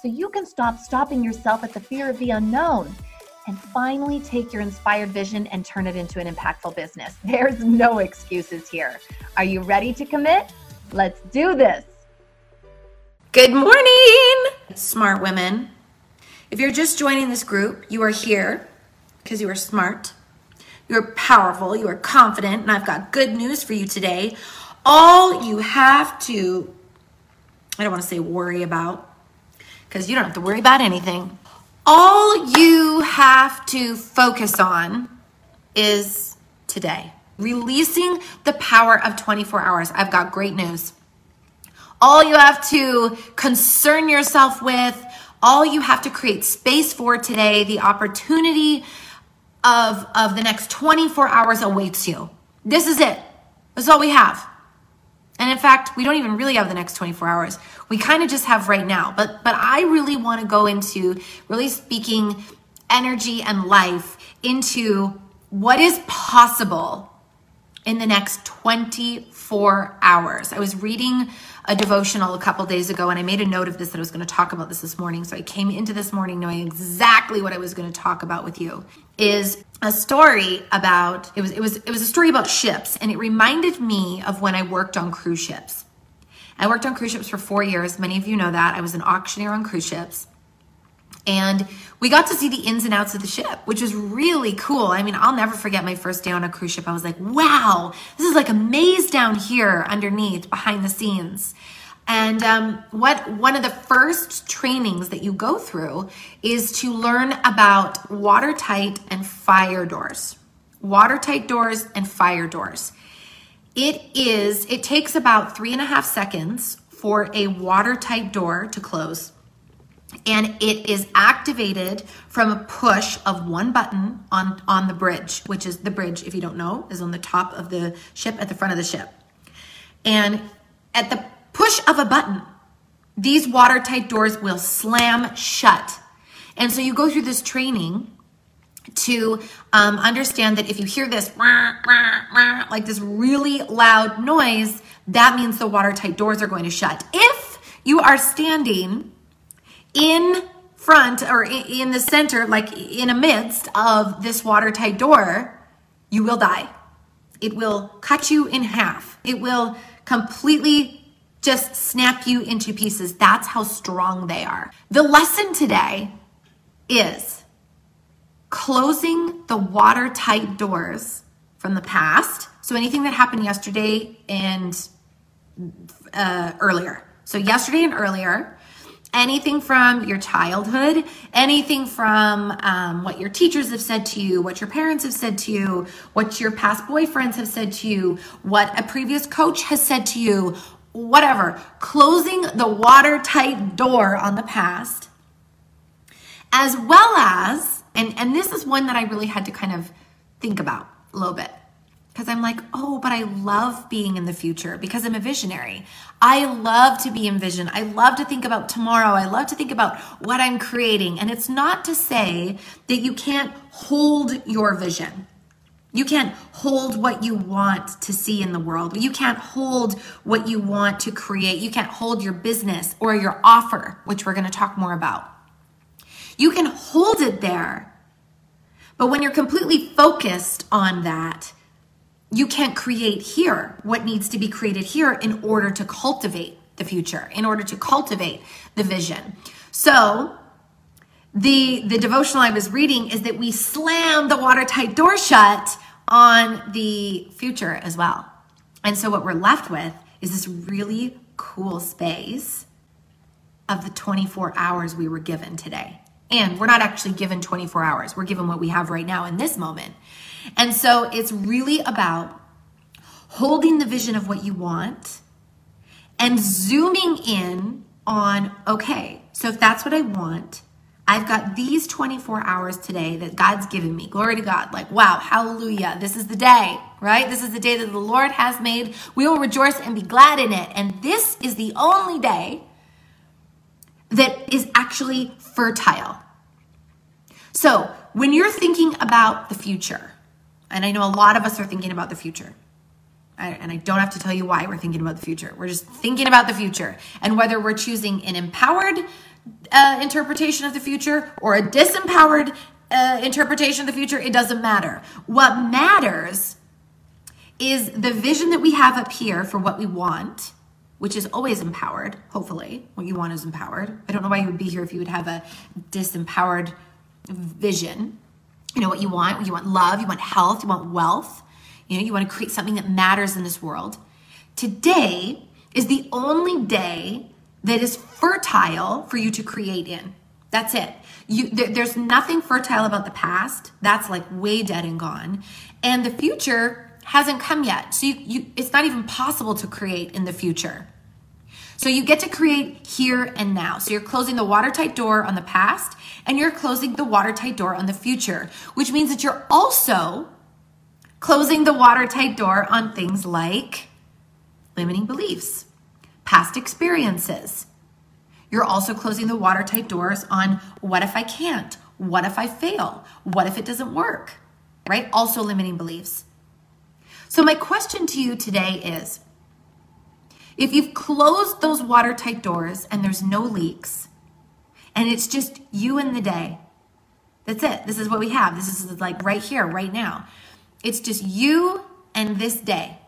so you can stop stopping yourself at the fear of the unknown and finally take your inspired vision and turn it into an impactful business. There's no excuses here. Are you ready to commit? Let's do this. Good morning, smart women. If you're just joining this group, you are here because you are smart, you're powerful, you are confident, and I've got good news for you today. All you have to, I don't want to say worry about, because you don't have to worry about anything. All you have to focus on is today. Releasing the power of 24 hours. I've got great news. All you have to concern yourself with, all you have to create space for today, the opportunity of, of the next 24 hours awaits you. This is it. This is all we have. And in fact, we don't even really have the next 24 hours. We kind of just have right now. But but I really want to go into really speaking energy and life into what is possible in the next 24 hours. I was reading a devotional a couple days ago and I made a note of this that I was going to talk about this this morning. So I came into this morning knowing exactly what I was going to talk about with you. Is a story about it was it was it was a story about ships and it reminded me of when I worked on cruise ships. I worked on cruise ships for 4 years. Many of you know that. I was an auctioneer on cruise ships. And we got to see the ins and outs of the ship, which was really cool. I mean, I'll never forget my first day on a cruise ship. I was like, wow, this is like a maze down here underneath, behind the scenes. And um, what one of the first trainings that you go through is to learn about watertight and fire doors. Watertight doors and fire doors. It is, it takes about three and a half seconds for a watertight door to close. And it is activated from a push of one button on, on the bridge, which is the bridge, if you don't know, is on the top of the ship at the front of the ship. And at the push of a button, these watertight doors will slam shut. And so you go through this training to um, understand that if you hear this like this really loud noise, that means the watertight doors are going to shut. If you are standing in front or in the center, like in a midst of this watertight door, you will die. It will cut you in half. It will completely just snap you into pieces. That's how strong they are. The lesson today is closing the watertight doors from the past. So anything that happened yesterday and uh, earlier. So yesterday and earlier, anything from your childhood, anything from um, what your teachers have said to you, what your parents have said to you, what your past boyfriends have said to you, what a previous coach has said to you, whatever, closing the watertight door on the past, as well as, and, and this is one that I really had to kind of think about a little bit. Because I'm like, oh, but I love being in the future because I'm a visionary. I love to be in vision. I love to think about tomorrow. I love to think about what I'm creating. And it's not to say that you can't hold your vision. You can't hold what you want to see in the world. You can't hold what you want to create. You can't hold your business or your offer, which we're going to talk more about. You can hold it there. But when you're completely focused on that, you can't create here what needs to be created here in order to cultivate the future, in order to cultivate the vision. So, the the devotional I was reading is that we slam the watertight door shut on the future as well. And so what we're left with is this really cool space of the 24 hours we were given today. And we're not actually given 24 hours. We're given what we have right now in this moment. And so it's really about holding the vision of what you want and zooming in on okay, so if that's what I want, I've got these 24 hours today that God's given me. Glory to God. Like, wow, hallelujah. This is the day, right? This is the day that the Lord has made. We will rejoice and be glad in it. And this is the only day that is actually fertile. So, when you're thinking about the future, and I know a lot of us are thinking about the future, and I don't have to tell you why we're thinking about the future. We're just thinking about the future and whether we're choosing an empowered uh, interpretation of the future or a disempowered uh, interpretation of the future, it doesn't matter. What matters is the vision that we have up here for what we want, which is always empowered, hopefully. What you want is empowered. I don't know why you would be here if you would have a disempowered vision. You know what you want? You want love, you want health, you want wealth. You know, you want to create something that matters in this world. Today is the only day that is fertile for you to create in. That's it. You, there, there's nothing fertile about the past. That's like way dead and gone. And the future hasn't come yet. So you, you, it's not even possible to create in the future. So you get to create here and now. So you're closing the watertight door on the past and you're closing the watertight door on the future, which means that you're also closing the watertight door on things like limiting beliefs past experiences. You're also closing the watertight doors on what if I can't? What if I fail? What if it doesn't work? Right? Also limiting beliefs. So, my question to you today is if you've closed those watertight doors and there's no leaks, and it's just you and the day, that's it. This is what we have. This is like right here, right now. It's just you and this day.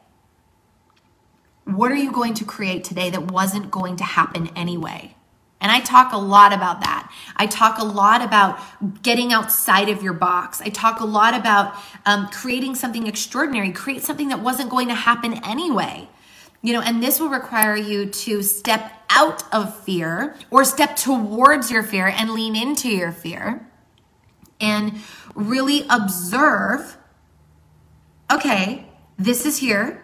What are you going to create today that wasn't going to happen anyway? And I talk a lot about that. I talk a lot about getting outside of your box. I talk a lot about um, creating something extraordinary, create something that wasn't going to happen anyway. You know, and this will require you to step out of fear or step towards your fear and lean into your fear and really observe okay, this is here.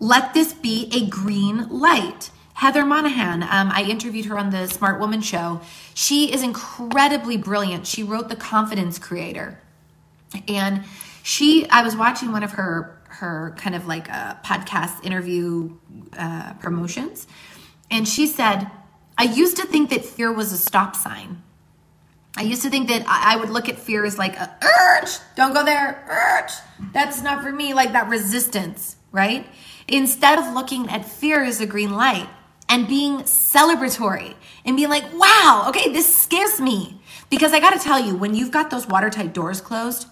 Let this be a green light. Heather Monahan, um, I interviewed her on the Smart Woman Show. She is incredibly brilliant. She wrote The Confidence Creator. And she, I was watching one of her her kind of like a podcast interview uh, promotions, and she said, "I used to think that fear was a stop sign. I used to think that I would look at fear as like a urge, don't go there, urge. That's not for me, like that resistance, right? instead of looking at fear as a green light and being celebratory and being like, wow, okay, this scares me. Because I gotta tell you, when you've got those watertight doors closed,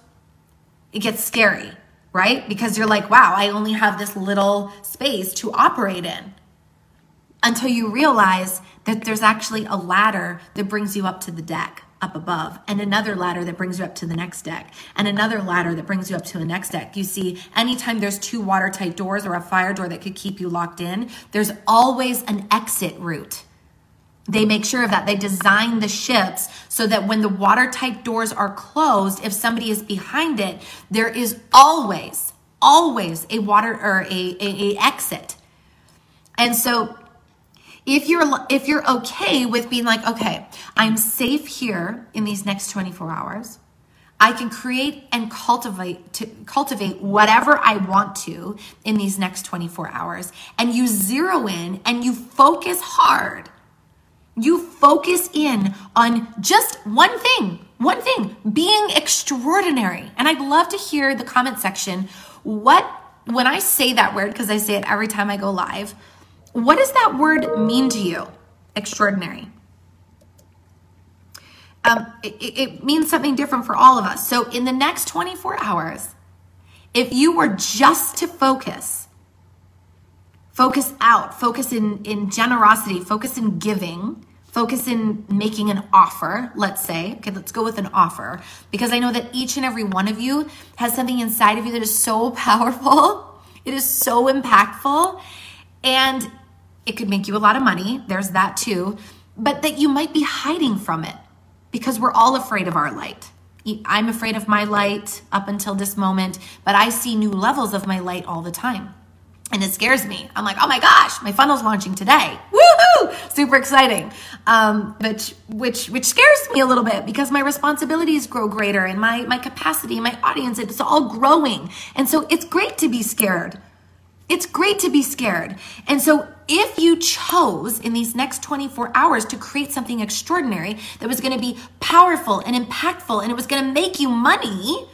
it gets scary, right? Because you're like, wow, I only have this little space to operate in. Until you realize that there's actually a ladder that brings you up to the deck up above, and another ladder that brings you up to the next deck, and another ladder that brings you up to the next deck. You see, anytime there's two watertight doors or a fire door that could keep you locked in, there's always an exit route. They make sure of that. They design the ships so that when the watertight doors are closed, if somebody is behind it, there is always, always a water or a, a, a exit. And so if you're if you're okay with being like okay i'm safe here in these next 24 hours. I can create and cultivate to cultivate whatever i want to in these next 24 hours. And you zero in and you focus hard. You focus in on just one thing one thing being extraordinary. And i'd love to hear the comment section. What when i say that word because i say it every time i go live what does that word mean to you? Extraordinary. Um, it, it means something different for all of us. So, in the next 24 hours, if you were just to focus, focus out, focus in, in generosity, focus in giving, focus in making an offer, let's say. Okay, let's go with an offer because I know that each and every one of you has something inside of you that is so powerful, it is so impactful. And it could make you a lot of money. There's that too. But that you might be hiding from it because we're all afraid of our light. I'm afraid of my light up until this moment, but I see new levels of my light all the time. and it scares me. I'm like, oh my gosh, my funnel's launching today. Woohoo! Super exciting. Um, which which which scares me a little bit because my responsibilities grow greater and my my capacity, my audience, it's all growing. And so it's great to be scared. It's great to be scared. And so if you chose in these next 24 hours to create something extraordinary that was going to be powerful and impactful and it was going to make you money,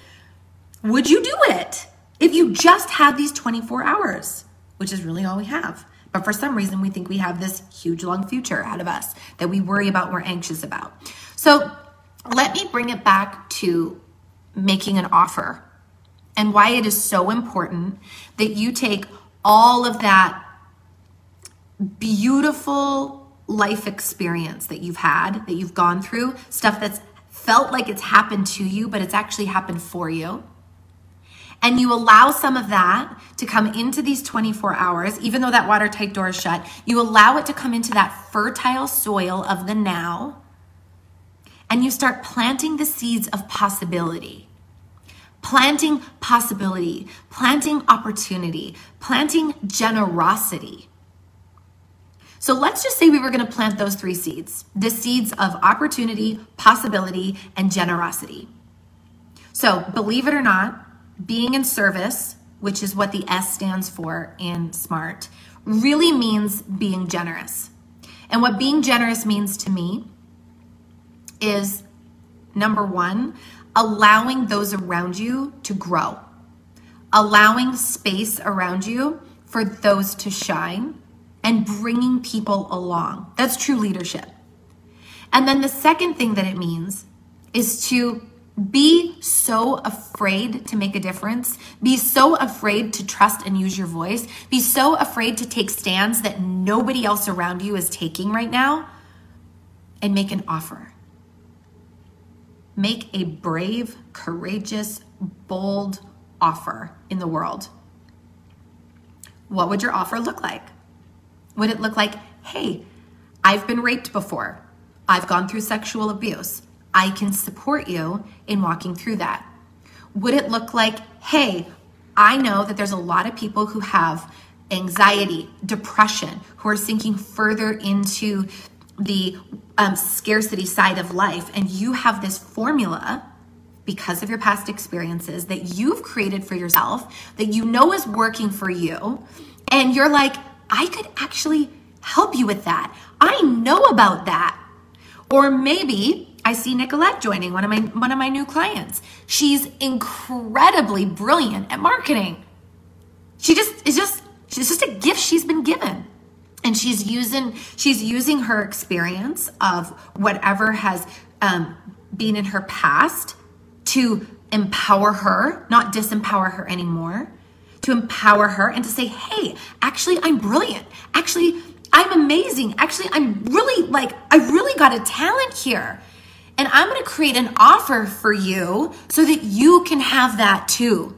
would you do it? If you just had these 24 hours? which is really all we have. But for some reason, we think we have this huge long future ahead of us that we worry about, we're anxious about. So let me bring it back to making an offer and why it is so important that you take all of that beautiful life experience that you've had, that you've gone through, stuff that's felt like it's happened to you, but it's actually happened for you and you allow some of that to come into these 24 hours, even though that watertight door is shut, you allow it to come into that fertile soil of the now, and you start planting the seeds of possibility. Planting possibility, planting opportunity, planting generosity. So let's just say we were going to plant those three seeds the seeds of opportunity, possibility, and generosity. So, believe it or not, being in service, which is what the S stands for in SMART, really means being generous. And what being generous means to me is number one, allowing those around you to grow, allowing space around you for those to shine, and bringing people along. That's true leadership. And then the second thing that it means is to be so afraid to make a difference. Be so afraid to trust and use your voice. Be so afraid to take stands that nobody else around you is taking right now and make an offer. Make a brave, courageous, bold offer in the world. What would your offer look like? Would it look like, hey, I've been raped before. I've gone through sexual abuse. I can support you in walking through that. Would it look like, hey, I know that there's a lot of people who have anxiety, depression, who are sinking further into the um, scarcity side of life, and you have this formula because of your past experiences that you've created for yourself that you know is working for you, and you're like, I could actually help you with that. I know about that. Or maybe I see Nicolette joining one of my one of my new clients. She's incredibly brilliant at marketing. She just is just she's just a gift she's been given. And she's using she's using her experience of whatever has um, been in her past to empower her, not disempower her anymore, to empower her and to say, hey, actually, I'm brilliant. Actually, I'm amazing. Actually, I'm really like, I really got a talent here. And I'm going to create an offer for you so that you can have that too.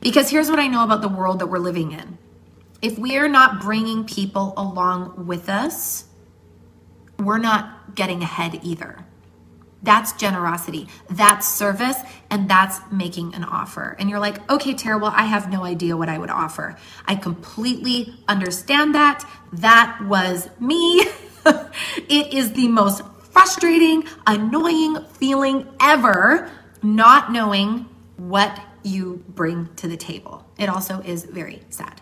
Because here's what I know about the world that we're living in if we are not bringing people along with us, we're not getting ahead either. That's generosity, that's service, and that's making an offer. And you're like, okay, terrible, I have no idea what I would offer. I completely understand that. That was me. it is the most frustrating, annoying feeling ever not knowing what you bring to the table. It also is very sad.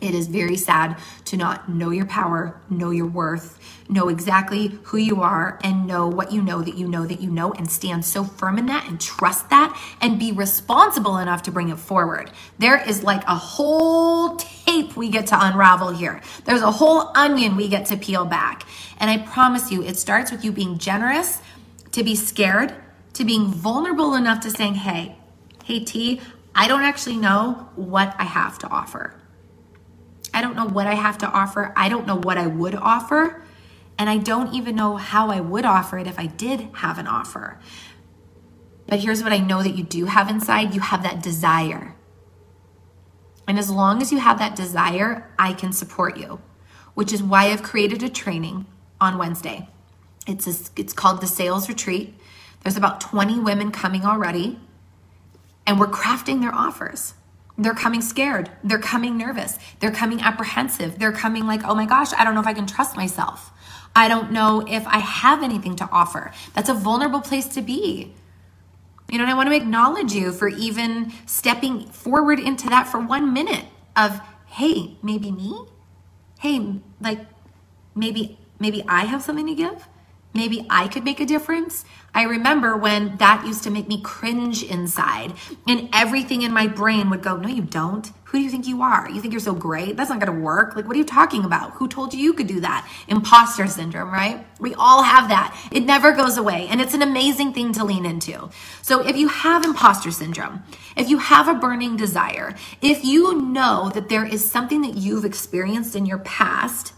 It is very sad to not know your power, know your worth, know exactly who you are, and know what you know that you know that you know, and stand so firm in that and trust that and be responsible enough to bring it forward. There is like a whole tape we get to unravel here. There's a whole onion we get to peel back. And I promise you, it starts with you being generous, to be scared, to being vulnerable enough to saying, hey, hey, T, I don't actually know what I have to offer. I don't know what I have to offer. I don't know what I would offer. And I don't even know how I would offer it if I did have an offer. But here's what I know that you do have inside you have that desire. And as long as you have that desire, I can support you, which is why I've created a training on Wednesday. It's, a, it's called the Sales Retreat. There's about 20 women coming already, and we're crafting their offers. They're coming scared. They're coming nervous. They're coming apprehensive. They're coming like, oh my gosh, I don't know if I can trust myself. I don't know if I have anything to offer. That's a vulnerable place to be. You know, and I want to acknowledge you for even stepping forward into that for one minute of, hey, maybe me? Hey, like maybe maybe I have something to give? Maybe I could make a difference. I remember when that used to make me cringe inside, and everything in my brain would go, No, you don't. Who do you think you are? You think you're so great? That's not gonna work. Like, what are you talking about? Who told you you could do that? Imposter syndrome, right? We all have that. It never goes away, and it's an amazing thing to lean into. So, if you have imposter syndrome, if you have a burning desire, if you know that there is something that you've experienced in your past,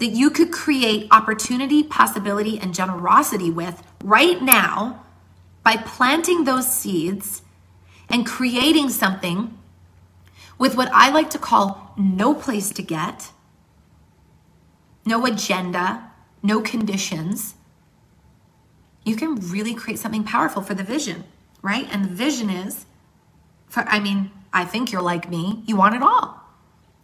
that you could create opportunity, possibility, and generosity with right now by planting those seeds and creating something with what I like to call no place to get, no agenda, no conditions, you can really create something powerful for the vision, right? And the vision is for, I mean, I think you're like me, you want it all.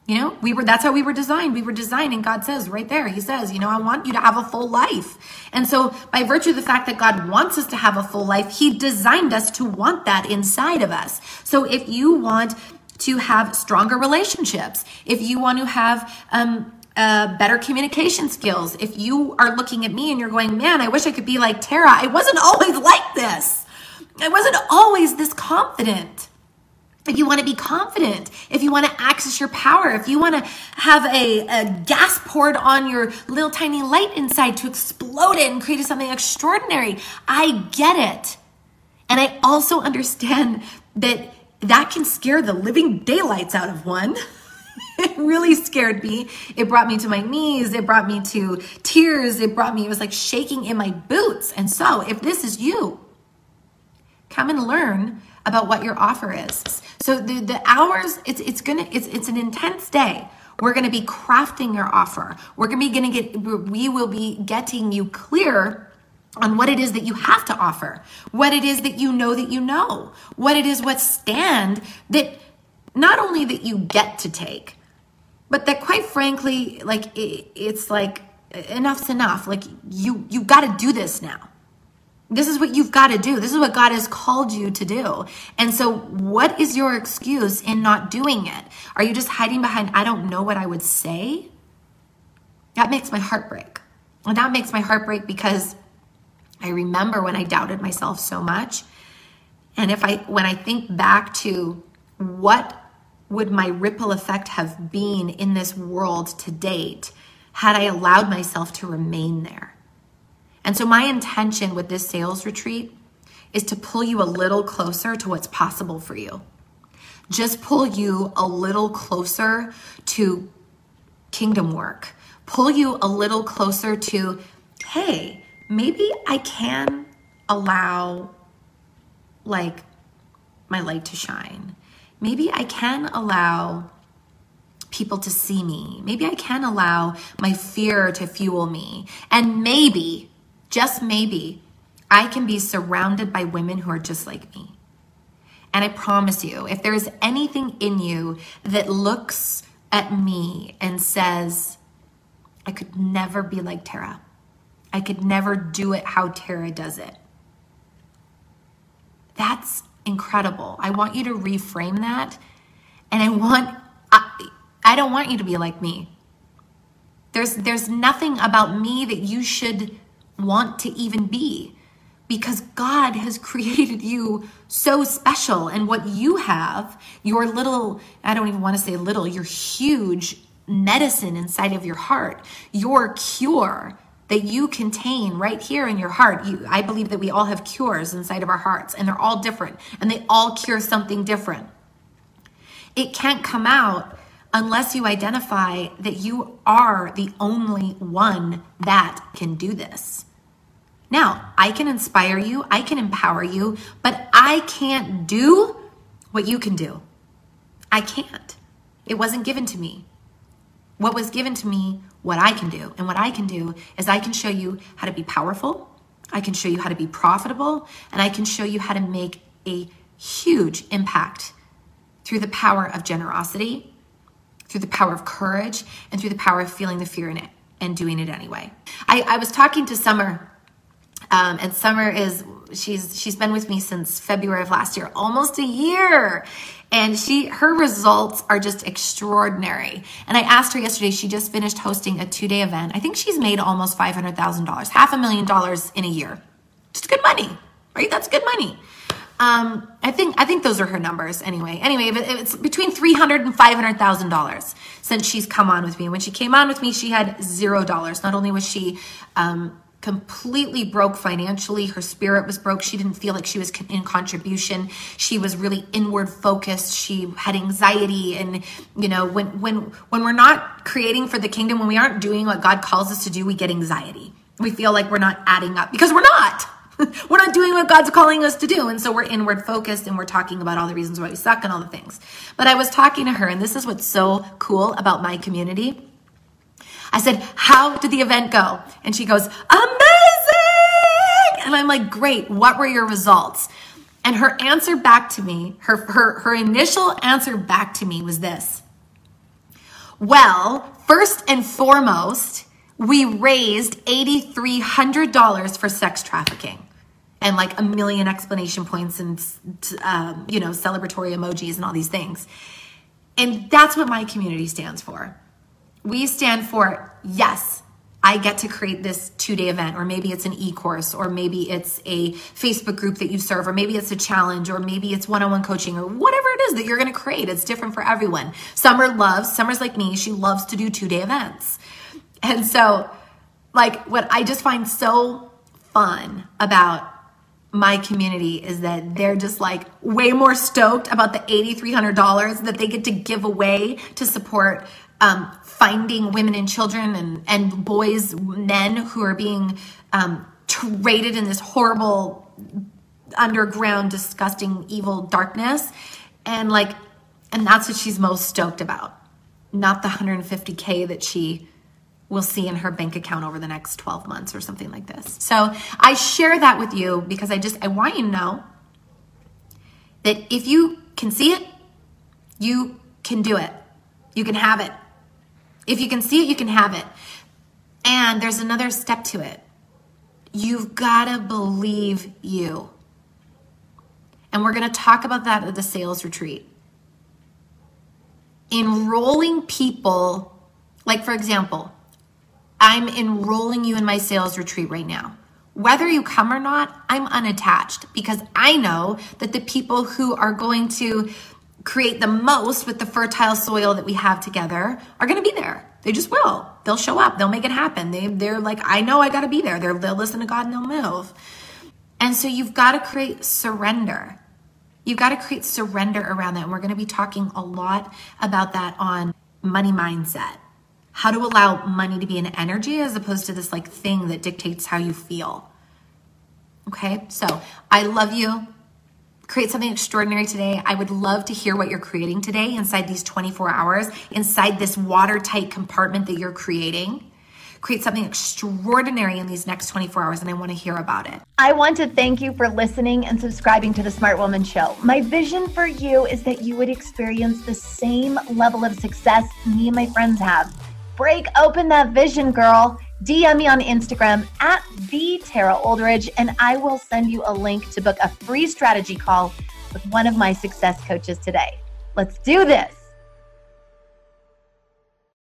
You know, we were, that's how we were designed. We were designed, and God says right there, He says, you know, I want you to have a full life. And so, by virtue of the fact that God wants us to have a full life, He designed us to want that inside of us. So, if you want to have stronger relationships, if you want to have, um, uh, better communication skills. If you are looking at me and you're going, man, I wish I could be like Tara. I wasn't always like this. I wasn't always this confident if you want to be confident, if you want to access your power, if you want to have a, a, gas poured on your little tiny light inside to explode it and create something extraordinary, I get it. And I also understand that that can scare the living daylights out of one. it really scared me. It brought me to my knees. It brought me to tears. It brought me, it was like shaking in my boots. And so, if this is you, come and learn about what your offer is. So the, the hours, it's it's gonna it's it's an intense day. We're gonna be crafting your offer. We're gonna be gonna get we will be getting you clear on what it is that you have to offer, what it is that you know that you know, what it is what stand that not only that you get to take, but that quite frankly, like it, it's like enough's enough. Like you you got to do this now. This is what you've got to do. This is what God has called you to do. And so, what is your excuse in not doing it? Are you just hiding behind, I don't know what I would say? That makes my heart break. And that makes my heart break because I remember when I doubted myself so much. And if I, when I think back to what would my ripple effect have been in this world to date had I allowed myself to remain there? And so, my intention with this sales retreat is to pull you a little closer to what's possible for you. Just pull you a little closer to kingdom work, pull you a little closer to, hey, maybe I can allow like my light to shine. Maybe I can allow people to see me. Maybe I can allow my fear to fuel me. And maybe just maybe, I can be surrounded by women who are just like me. And I promise you, if there's anything in you that looks at me and says, I could never be like Tara, I could never do it how Tara does it. That's incredible. I want you to reframe that. And I want, I, I don't want you to be like me. There's, there's nothing about me that you should want to even be because God has created you so special. And what you have, your little, I don't even want to say little, your huge medicine inside of your heart, your cure that you contain right here in your heart. You, I believe that we all have cures inside of our hearts, and they're all different, and they all cure something different. It can't come out unless you identify that you are the only one that can do this. Now, I can inspire you, I can empower you, but I can't do what you can do. I can't. It wasn't given to me. What was given to me, what I can do. And what I can do is I can show you how to be powerful, I can show you how to be profitable, and I can show you how to make a huge impact through the power of generosity, through the power of courage, and through the power of feeling the fear in it and doing it anyway. I, I was talking to Summer, um, and Summer is she's she's been with me since February of last year, almost a year. And she her results are just extraordinary. And I asked her yesterday, she just finished hosting a two-day event. I think she's made almost five hundred thousand dollars, half a million dollars in a year. Just good money, right? That's good money. Um, I think I think those are her numbers anyway. Anyway, it's between three hundred and five hundred thousand dollars since she's come on with me. When she came on with me, she had zero dollars. Not only was she um, completely broke financially. Her spirit was broke. She didn't feel like she was in contribution. She was really inward focused. She had anxiety and you know, when when when we're not creating for the kingdom, when we aren't doing what God calls us to do, we get anxiety. We feel like we're not adding up because we're not. we're not doing what God's calling us to do. And so we're inward focused and we're talking about all the reasons why we suck and all the things. But I was talking to her, and this is what's so cool about my community I said, How did the event go? And she goes, Amazing! And I'm like, Great. What were your results? And her answer back to me, her, her, her initial answer back to me was this Well, first and foremost, we raised $8,300 for sex trafficking and like a million explanation points and um, you know celebratory emojis and all these things and that's what my community stands for we stand for yes, I get to create this two day event, or maybe it's an e course, or maybe it's a Facebook group that you serve, or maybe it's a challenge, or maybe it's one on one coaching, or whatever it is that you're going to create. It's different for everyone. Summer loves, Summer's like me, she loves to do two day events. And so, like, what I just find so fun about my community is that they're just like way more stoked about the $8,300 that they get to give away to support um, finding women and children and, and boys, men who are being um, traded in this horrible, underground, disgusting, evil darkness. And like, and that's what she's most stoked about, not the 150K that she will see in her bank account over the next 12 months or something like this. So I share that with you because I just, I want you to know that if you can see it, you can do it. You can have it. If you can see it, you can have it. And there's another step to it. You've got to believe you. And we're going to talk about that at the sales retreat. Enrolling people, like for example, I'm enrolling you in my sales retreat right now. Whether you come or not, I'm unattached because I know that the people who are going to create the most with the fertile soil that we have together are going to be there. They just will. They'll show up. They'll make it happen. They, they're like, I know I got to be there. They're, they'll listen to God and they'll move. And so you've got to create surrender. You've got to create surrender around that. And we're going to be talking a lot about that on money mindset. How to allow money to be an energy as opposed to this like thing that dictates how you feel. Okay, so I love you create something extraordinary today. I would love to hear what you're creating today inside these 24 hours, inside this watertight compartment that you're creating. Create something extraordinary in these next 24 hours, and I want to hear about it. I want to thank you for listening and subscribing to the Smart Woman Show. My vision for you is that you would experience the same level of success me and my friends have. Break open that vision, girl. DM me on Instagram at the Tara Oldridge, and I will send you a link to book a free strategy call with one of my success coaches today. Let's do this.